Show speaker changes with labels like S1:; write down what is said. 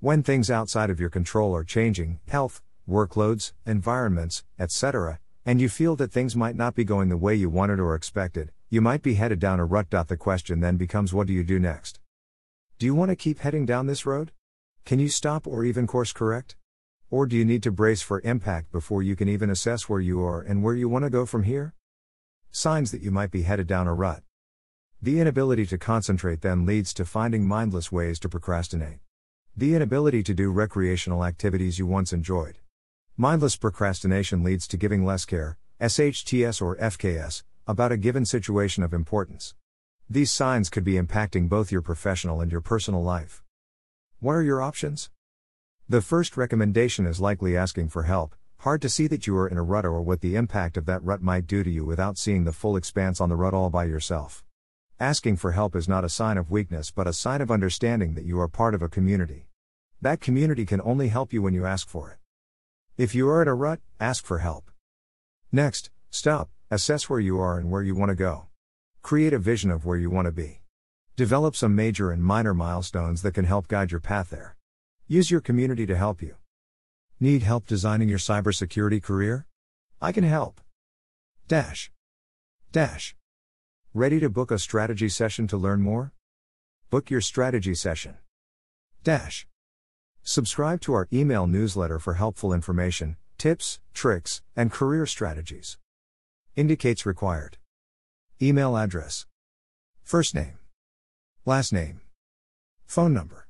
S1: When things outside of your control are changing, health, workloads, environments, etc., and you feel that things might not be going the way you wanted or expected, you might be headed down a rut. The question then becomes what do you do next? Do you want to keep heading down this road? Can you stop or even course correct? Or do you need to brace for impact before you can even assess where you are and where you want to go from here? Signs that you might be headed down a rut. The inability to concentrate then leads to finding mindless ways to procrastinate. The inability to do recreational activities you once enjoyed. Mindless procrastination leads to giving less care, SHTS or FKS, about a given situation of importance. These signs could be impacting both your professional and your personal life. What are your options? The first recommendation is likely asking for help. Hard to see that you are in a rut or what the impact of that rut might do to you without seeing the full expanse on the rut all by yourself. Asking for help is not a sign of weakness but a sign of understanding that you are part of a community. That community can only help you when you ask for it. If you are at a rut, ask for help. Next, stop, assess where you are and where you want to go. Create a vision of where you want to be. Develop some major and minor milestones that can help guide your path there. Use your community to help you. Need help designing your cybersecurity career? I can help. Dash. Dash. Ready to book a strategy session to learn more? Book your strategy session. Dash. Subscribe to our email newsletter for helpful information, tips, tricks, and career strategies. Indicates required. Email address. First name. Last name. Phone number.